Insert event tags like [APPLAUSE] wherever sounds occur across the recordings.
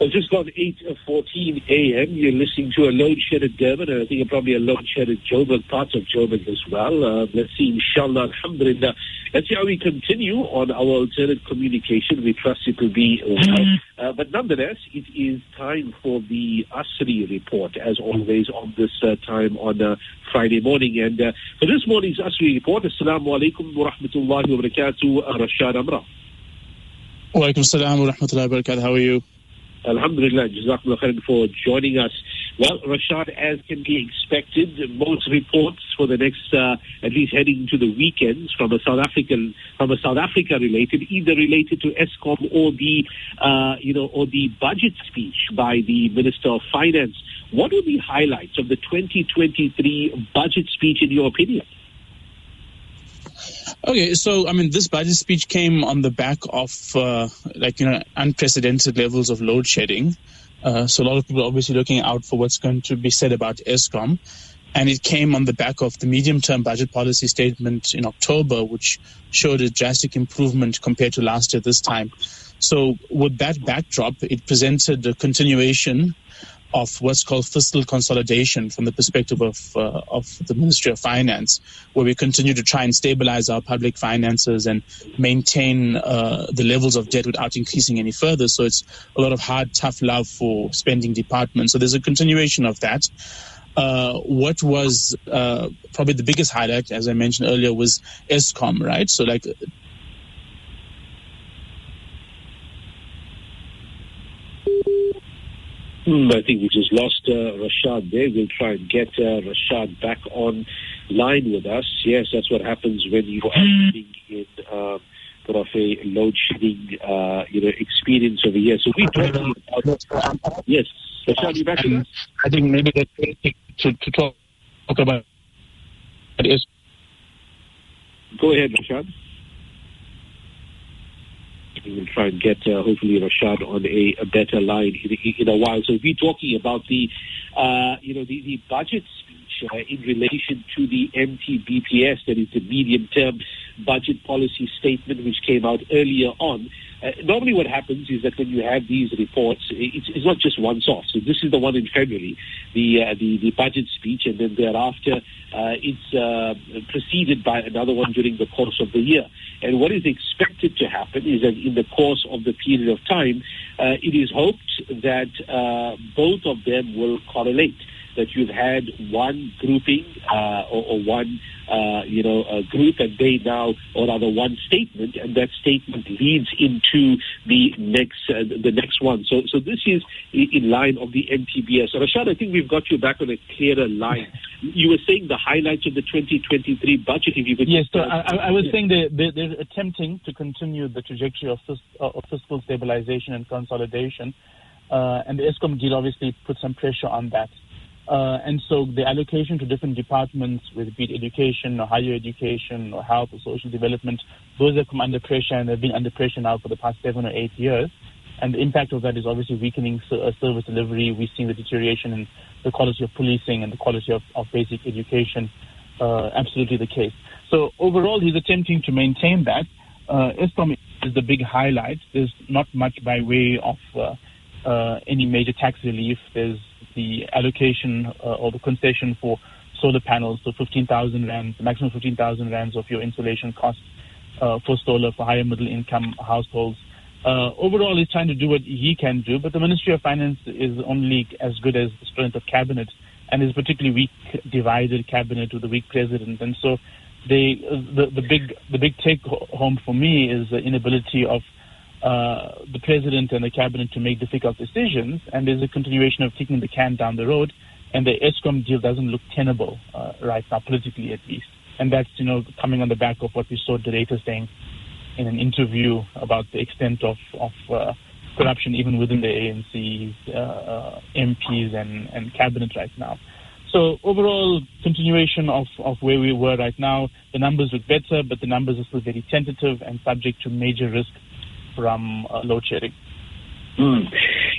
Well, just gone 8.14 a.m. You're listening to a load-shedded Durban, and I think probably a load-shedded Joburg, parts of Joburg as well. Uh, let's see, inshallah, alhamdulillah. Let's see how we continue on our alternate communication. We trust it will be well. Mm-hmm. Uh, but nonetheless, it is time for the ASRI report, as always, on this uh, time on uh, Friday morning. And uh, for this morning's ASRI report, Assalamu alaikum wa rahmatullahi wa barakatuh, uh, Rashad Amra. Wa alaikum salam wa rahmatullahi wa barakatuh. How are you? Alhamdulillah, khairan for joining us. Well, Rashad, as can be expected, most reports for the next, uh, at least heading to the weekends from a South African, from a South Africa related, either related to Eskom or the, uh, you know, or the budget speech by the Minister of Finance. What were the highlights of the 2023 budget speech in your opinion? Okay, so I mean, this budget speech came on the back of uh, like you know unprecedented levels of load shedding. Uh, so a lot of people are obviously looking out for what's going to be said about Eskom. And it came on the back of the medium-term budget policy statement in October, which showed a drastic improvement compared to last year this time. So with that backdrop, it presented a continuation of what's called fiscal consolidation from the perspective of uh, of the Ministry of Finance, where we continue to try and stabilize our public finances and maintain uh, the levels of debt without increasing any further. So it's a lot of hard, tough love for spending departments. So there's a continuation of that. Uh, what was uh, probably the biggest highlight, as I mentioned earlier, was Eskom, right? So like I think we just lost uh, Rashad there. We'll try and get uh, Rashad back on line with us. Yes, that's what happens when you are sitting in uh, sort of a load shedding, uh, you know, experience over here. So we talking about yes, Rashad, you back with us? I think maybe that's to, to talk, talk about is. Go ahead, Rashad. We will try and get uh, hopefully Rashad on a, a better line in, in, a while. So we're talking about the, uh, you know, the, the budget speech uh, in relation to the MTBPS, that is the medium-term budget policy statement, which came out earlier on. Uh, normally, what happens is that when you have these reports, it's, it's, not just one source. So this is the one in February, the uh, the, the, budget speech, and then thereafter uh, it's uh, preceded by another one during the course of the year. And what is expected to happen is that in the course of the period of time, uh, it is hoped that uh, both of them will correlate that you've had one grouping uh, or, or, one, uh, you know, group, and they now, or rather one statement, and that statement leads into the next, uh, the next one. So, so this is in line of the MTBS. Rashad, I think we've got you back on a clearer line. You were saying the highlights of the 2023 budget. If you could, yes, so I, I, was saying they, they, they're attempting to continue the trajectory of, of fiscal stabilization and consolidation. Uh, and the Eskom deal obviously put some pressure on that. Uh, and so the allocation to different departments, whether it be education or higher education or health or social development, those have come under pressure and they've been under pressure now for the past seven or eight years. And the impact of that is obviously weakening uh, service delivery. We've seen the deterioration in the quality of policing and the quality of, of basic education. Uh, absolutely the case. So overall, he's attempting to maintain that. Uh, Eskom is the big highlight. There's not much by way of uh, uh, any major tax relief. There's the allocation uh, or the concession for solar panels, so 15,000 rands, maximum 15,000 rands of your installation cost uh, for solar for higher middle income households. Uh, overall, he's trying to do what he can do, but the Ministry of Finance is only as good as the strength of cabinet, and is particularly weak, divided cabinet with a weak president, and so they, the the big the big take home for me is the inability of uh, the president and the cabinet to make difficult decisions, and there's a continuation of kicking the can down the road, and the Eskom deal doesn't look tenable uh, right now, politically at least. And that's, you know, coming on the back of what we saw De Ruyter saying in an interview about the extent of, of uh, corruption even within the ANC's uh, uh MPs and, and cabinet right now. So overall, continuation of, of where we were right now. The numbers look better, but the numbers are still very tentative and subject to major risk from uh, load shedding. Mm.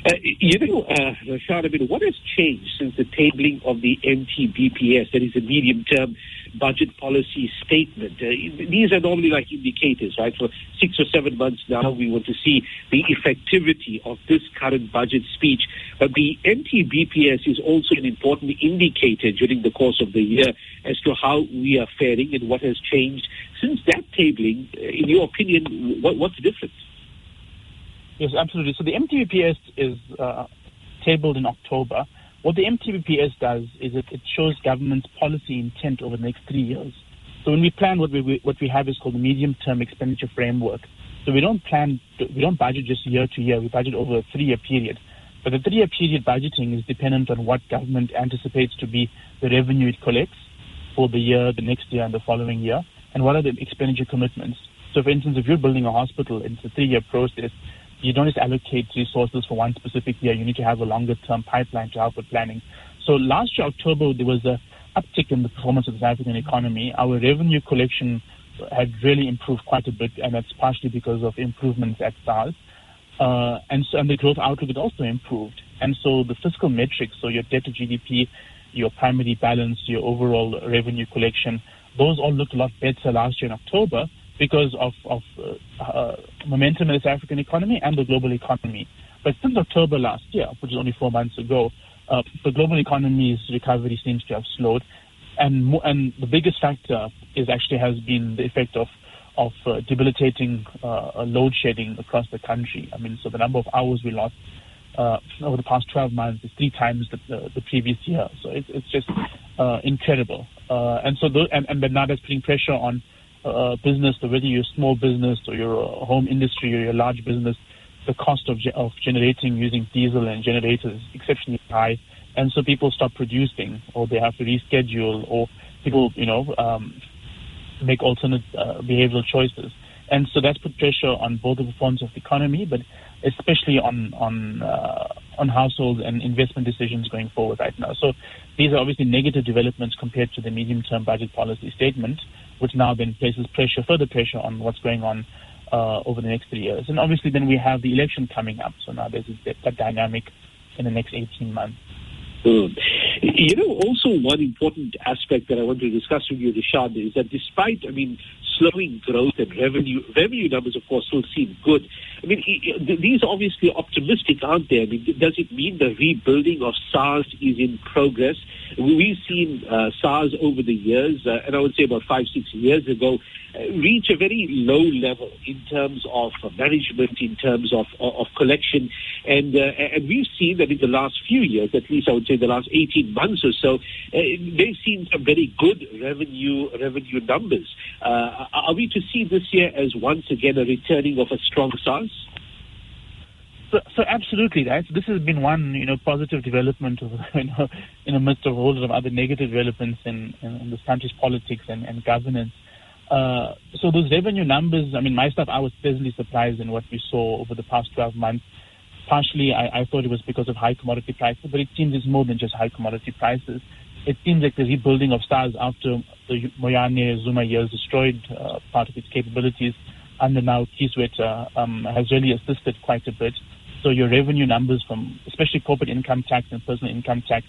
Uh, you know, uh, Rashad, I mean, what has changed since the tabling of the MTBPS, that is a medium-term budget policy statement? Uh, these are normally like indicators, right? For six or seven months now, we want to see the effectivity of this current budget speech. But the MTBPS is also an important indicator during the course of the year as to how we are faring and what has changed since that tabling. Uh, in your opinion, what, what's different? Yes, absolutely. So the MTBPS is uh, tabled in October. What the MTBPS does is it, it shows government's policy intent over the next three years. So when we plan, what we what we have is called the medium-term expenditure framework. So we don't plan, we don't budget just year to year. We budget over a three-year period. But the three-year period budgeting is dependent on what government anticipates to be the revenue it collects for the year, the next year, and the following year, and what are the expenditure commitments. So, for instance, if you're building a hospital, it's a three-year process you don't just allocate resources for one specific year. You need to have a longer term pipeline to help with planning. So last year, October, there was a uptick in the performance of the South African economy. Our revenue collection had really improved quite a bit, and that's partially because of improvements at SARS. Uh, and, so, and the growth outlook had also improved. And so the fiscal metrics, so your debt to GDP, your primary balance, your overall revenue collection, those all looked a lot better last year in October because of, of uh, uh, momentum in the South African economy and the global economy. But since October last year, which is only four months ago, uh, the global economy's recovery seems to have slowed, and and the biggest factor is actually has been the effect of of uh, debilitating uh, load shedding across the country. I mean, so the number of hours we lost uh, over the past 12 months is three times the, the, the previous year. So it's it's just incredible, and so the, and and now that's putting pressure on uh, business, whether you're a small business or you're a home industry or you're a large business, the cost of, of generating using diesel and generators is exceptionally high. And so people stop producing or they have to reschedule or people, you know, um, make alternate uh, behavioral choices. And so that's put pressure on both the forms of the economy, but especially on on uh, on households and investment decisions going forward right now. So these are obviously negative developments compared to the medium-term budget policy statement which now then places pressure, further pressure on what's going on uh, over the next three years. And obviously, then we have the election coming up. So now there's that, that dynamic in the next 18 months. Mm. You know, also one important aspect that I want to discuss with you, Rashad, is that despite, I mean, slowing growth and revenue, revenue numbers, of course, still seem good. I mean, these are obviously optimistic, aren't they? I mean, does it mean the rebuilding of SARS is in progress? We've seen uh, SARS over the years, uh, and I would say about five, six years ago, uh, reach a very low level in terms of management, in terms of, of collection. And, uh, and we've seen that in the last few years, at least I would say the last 18 months or so, uh, they've seen some very good revenue, revenue numbers. Uh, are we to see this year as once again a returning of a strong SARS? So, so absolutely, right. This has been one, you know, positive development, of, [LAUGHS] you know, in the midst of all of other negative developments in, in, in this country's politics and, and governance. Uh, so those revenue numbers, I mean, my stuff, I was pleasantly surprised in what we saw over the past 12 months. Partially, I, I thought it was because of high commodity prices, but it seems it's more than just high commodity prices. It seems like the rebuilding of SARS after the Moyane Zuma years destroyed uh, part of its capabilities under now Kieswetter um, has really assisted quite a bit. So your revenue numbers from especially corporate income tax and personal income tax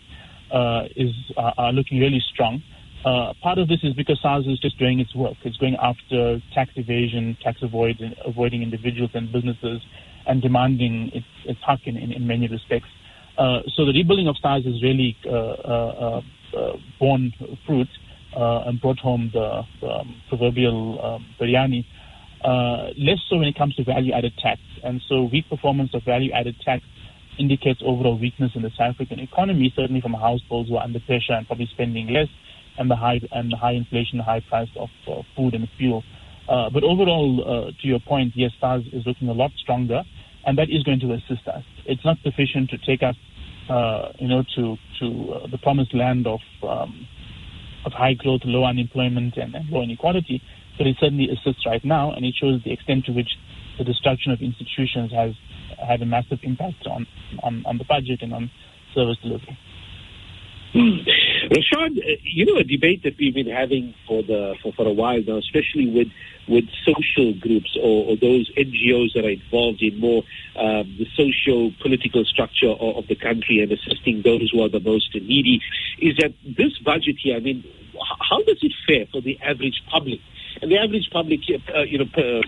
uh, is uh, are looking really strong. Uh, part of this is because SARS is just doing its work. It's going after tax evasion, tax avoid, avoiding individuals and businesses, and demanding its, its in, in, in many respects. Uh, so the rebuilding of SARS is really uh, uh, uh borne fruit uh, and brought home the, the um, proverbial um, biryani. less so when it comes to value-added tax, and so weak performance of value-added tax indicates overall weakness in the South African economy, certainly from households who are under pressure and probably spending less and the high and the high inflation, the high price of uh, food and fuel. Uh, but overall, uh, to your point, yes, SARS is looking a lot stronger, and that is going to assist us. It's not sufficient to take us, uh, you know, to to uh, the promised land of um, of high growth, low unemployment, and, and low inequality, but it certainly assists right now, and it shows the extent to which the destruction of institutions has had a massive impact on, on, on the budget and on service delivery. [CLEARS THROAT] Rashad, uh, you know, a debate that we've been having for the for, for a while now, especially with with social groups or, or those NGOs that are involved in more um, the social political structure of, of, the country and assisting those who are the most needy, is that this budget here. I mean, how does it fare for the average public? And the average public, uh, you know, per,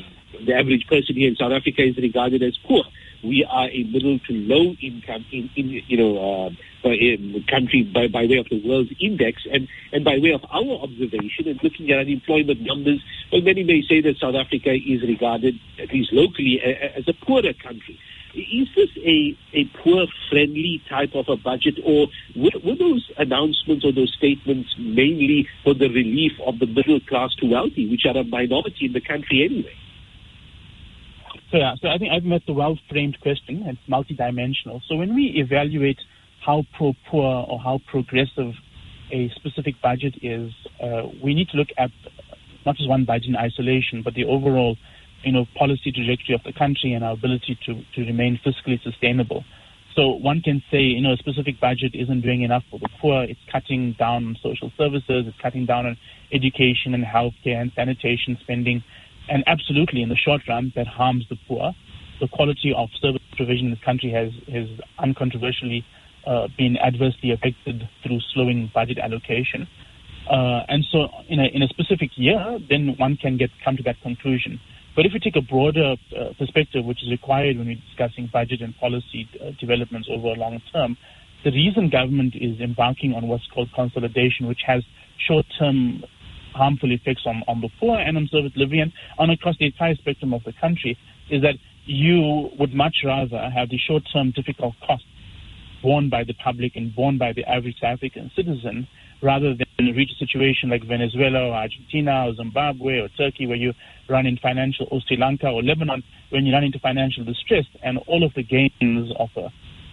the average person here in South Africa is regarded as poor we are a middle to low income in, in you know uh, in country by, by way of the world's index and, and by way of our observation and looking at unemployment numbers, well, many may say that South Africa is regarded, at least locally, as a poorer country. Is this a, a poor friendly type of a budget, or were, were, those announcements or those statements mainly for the relief of the middle class to wealthy, which are a minority in the country anyway? So yeah, so I think I've met the well-framed question. It's multidimensional. So when we evaluate how pro-poor or how progressive a specific budget is, uh, we need to look at not just one budget in isolation, but the overall, you know, policy trajectory of the country and our ability to, to remain fiscally sustainable. So one can say, you know, a specific budget isn't doing enough for the poor. It's cutting down on social services. It's cutting down on education and healthcare and sanitation spending. And absolutely, in the short run, that harms the poor. The quality of service provision in this country has, has uncontroversially uh, been adversely affected through slowing budget allocation. Uh, and so, in a, in a specific year, then one can get come to that conclusion. But if we take a broader uh, perspective, which is required when we're discussing budget and policy uh, developments over a long term, the reason government is embarking on what's called consolidation, which has short-term harmful effects on, on the poor and on service delivery and on across the entire spectrum of the country is that you would much rather have the short-term difficult costs borne by the public and borne by the average African citizen rather than reach a situation like Venezuela or Argentina or Zimbabwe or Turkey where you run in financial, or Sri Lanka or Lebanon when you run into financial distress and all of the gains of a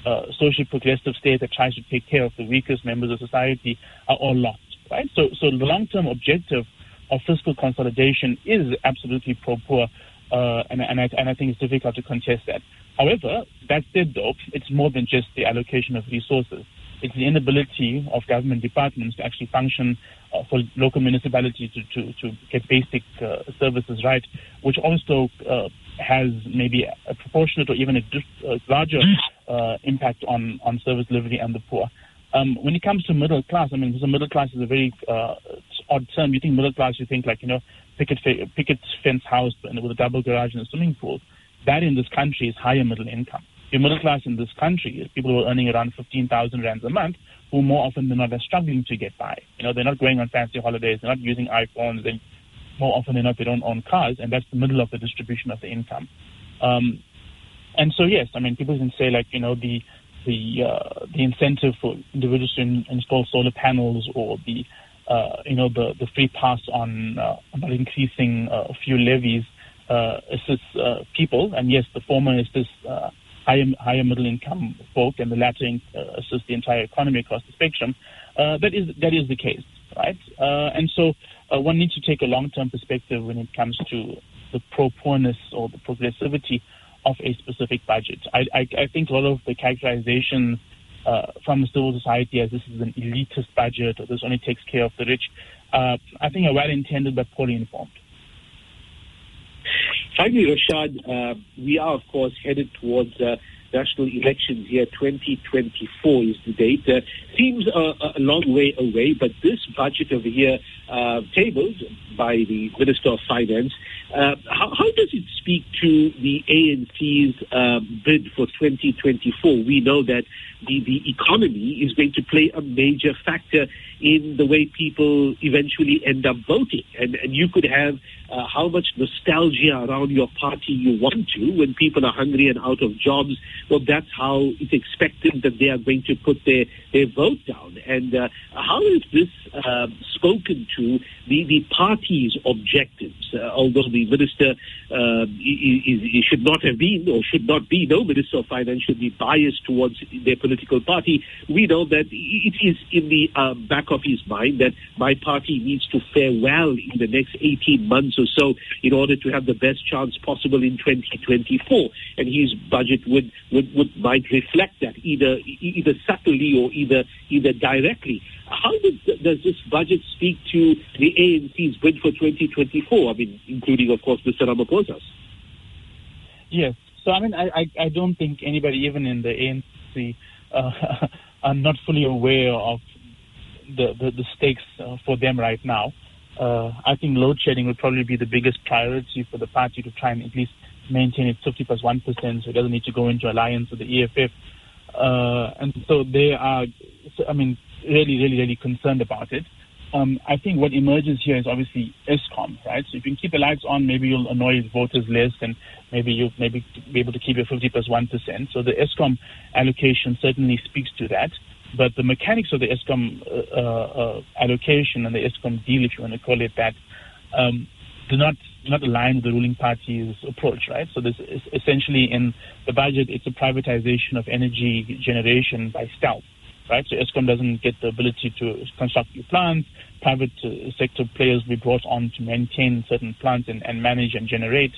uh, social progressive state that tries to take care of the weakest members of society are all lost right? So, so the long-term objective of fiscal consolidation is absolutely pro-poor, uh, and, and, I, and I think it's difficult to contest that. However, that said, though, it's more than just the allocation of resources. It's the inability of government departments to actually function uh, for local municipalities to, to, to get basic uh, services right, which also uh, has maybe a proportionate or even a, a larger uh, impact on, on service delivery and the poor. Um, when it comes to middle class, I mean, because middle class is a very uh, odd term. You think middle class, you think like you know, picket picket fence house with a double garage and a swimming pool. That in this country is higher middle income. Your middle class in this country is people who are earning around fifteen thousand rands a month, who more often than not are struggling to get by. You know, they're not going on fancy holidays, they're not using iPhones, they more often than not they don't own cars, and that's the middle of the distribution of the income. Um, and so yes, I mean, people can say like you know the the uh, the incentive for individuals to in, install solar panels or the uh, you know the the free pass on uh, increasing uh, fuel levies uh, assists uh, people, and yes, the former assists uh, higher higher middle income folk, and the latter uh, assists the entire economy across the spectrum. Uh, that is that is the case, right? Uh, and so uh, one needs to take a long term perspective when it comes to the pro poorness or the progressivity of a specific budget. I, I, I think a lot of the characterization uh, from civil society as this is an elitist budget or this only takes care of the rich, uh, I think are well intended but poorly informed. Finally, Rashad, uh, we are, of course, headed towards uh, national elections here. 2024 is the date. Uh, seems a, a, long way away, but this budget over here, uh, tabled by the Minister of Finance, uh, how, how, does it speak to the ANC's uh, bid for 2024? We know that the, the economy is going to play a major factor in the way people eventually end up voting. And, and you could have uh, how much nostalgia around your party you want to when people are hungry and out of jobs. Well, that's how it's expected that they are going to put their, their vote down. And uh, how is this uh, spoken to the, the party's objectives? Uh, although the minister uh, should not have been or should not be, no minister of finance should be biased towards their political party, we know that it is in the uh, back of his mind that my party needs to fare well in the next 18 months or so in order to have the best chance possible in 2024. And his budget would, would, would might reflect that either either subtly or either either directly. How does, does this budget speak to the ANC's bid for 2024? I mean, including, of course, Mr. Ramaphosa's. Yes. So, I mean, I, I, I don't think anybody, even in the ANC, uh, [LAUGHS] are not fully aware of the, the, the stakes uh, for them right now. Uh, I think load shedding will probably be the biggest priority for the party to try and at least maintain its 50 plus 1, so it doesn't need to go into alliance with the EFF. Uh, and so they are, I mean, really, really, really concerned about it. Um, I think what emerges here is obviously Eskom, right? So if you can keep the lights on, maybe you'll annoy voters less, and maybe you'll maybe be able to keep your 50 plus 1. So the Eskom allocation certainly speaks to that. But the mechanics of the Eskom uh, uh, allocation and the Eskom deal, if you want to call it that, um, do not not align with the ruling party's approach, right? So this is essentially in the budget, it's a privatization of energy generation by stealth right? So Eskom doesn't get the ability to construct new plants. Private uh, sector players will be brought on to maintain certain plants and, and manage and generate.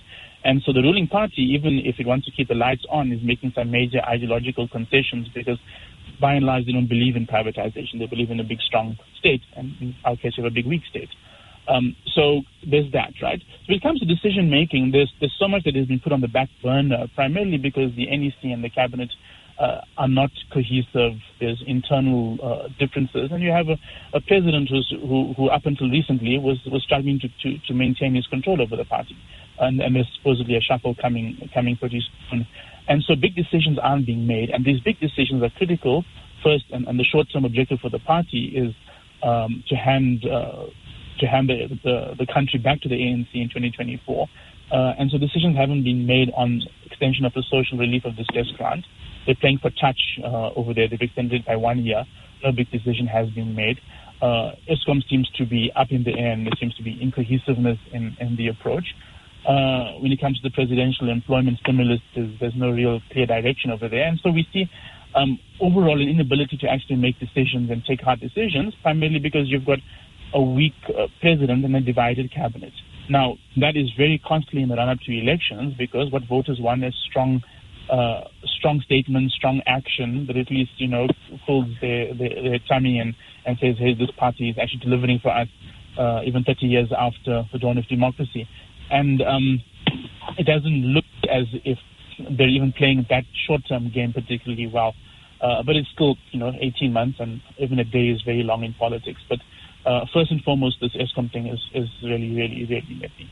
And so the ruling party, even if it wants to keep the lights on, is making some major ideological concessions because by and large they don't believe in privatization. They believe in a big, strong state, and in our case, we have a big, weak state. Um, so there's that, right? So when it comes to decision making, there's, there's so much that has been put on the back burner, primarily because the NEC and the cabinet uh, are not cohesive. There's internal uh, differences, and you have a, a president who, who, up until recently, was was struggling to, to, to maintain his control over the party, and, and there's supposedly a shuffle coming coming pretty soon, and so big decisions aren't being made, and these big decisions are critical. First, and, and the short-term objective for the party is um, to hand uh, to hand the, the, the country back to the ANC in 2024. Uh, and so decisions haven't been made on extension of the social relief of distress grant. They're playing for touch uh, over there. They've extended it by one year. No big decision has been made. Uh, Eskom seems to be up in the air and there seems to be incohesiveness in, in the approach. Uh, when it comes to the presidential employment stimulus, there's, there's, no real clear direction over there. And so we see um, overall an inability to actually make decisions and take hard decisions, primarily because you've got a weak uh, president and a divided cabinet. Now, that is very costly in the run up to elections because what voters want is strong uh, strong statement, strong action that at least, you know, fills their, their, their tummy and, and says, hey, this party is actually delivering for us uh, even 30 years after the dawn of democracy. And um, it doesn't look as if they're even playing that short-term game particularly well. Uh, but it's still, you know, 18 months, and even a day is very long in politics. But uh, first and foremost, this Eskom thing is, is really, really, really messy.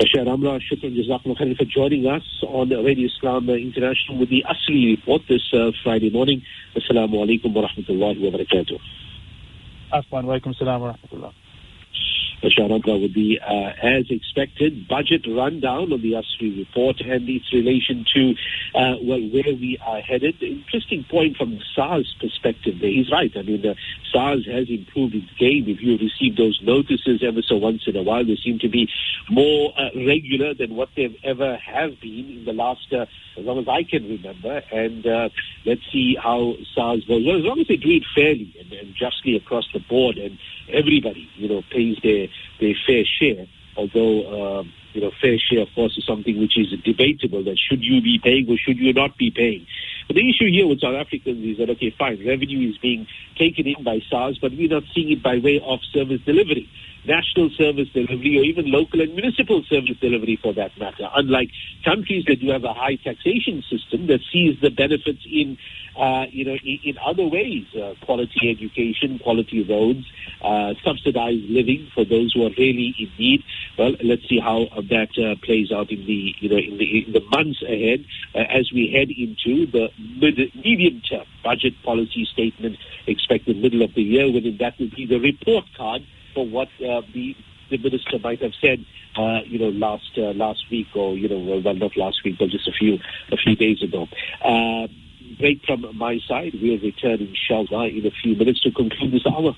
Rashad Amra, shukran jazakallah for joining us on Radio Islam International with the ASRI report this uh, Friday morning. Assalamu alaikum wa rahmatullahi wa barakatuh. Afwan, wa alaikum salam wa rahmatullah. Sharada with the, uh, as expected, budget rundown on the ASRI report and its relation to, uh, well, where we are headed. Interesting point from SARS perspective there. He's right. I mean, the SARS has improved its game. If you receive those notices ever so once in a while, they seem to be more uh, regular than what they've ever have been in the last, uh, as long as I can remember. And uh, let's see how SARS goes. Well, as long as they do it fairly and, and justly across the board and everybody, you know, pays their, their fair share. Although, um, you know, fair share, of course, is something which is debatable that should you be paying or should you not be paying. But the issue here with South Africans is that, okay, fine, revenue is being taken in by SARS, but we're not seeing it by way of service delivery national service delivery or even local and municipal service delivery for that matter. Unlike countries that do have a high taxation system that sees the benefits in uh, you know, in, in, other ways, uh, quality education, quality roads, uh, subsidized living for those who are really in need. Well, let's see how that uh, plays out in the, you know, in the, in the months ahead uh, as we head into the mid, medium term budget policy statement expected middle of the year, when that will be the report card for what uh, the the minister might have said, uh, you know, last uh, last week or you know, well, not last week, but just a few a few days ago. Uh, break from my side. We'll return, inshallah, in a few minutes to conclude this hour.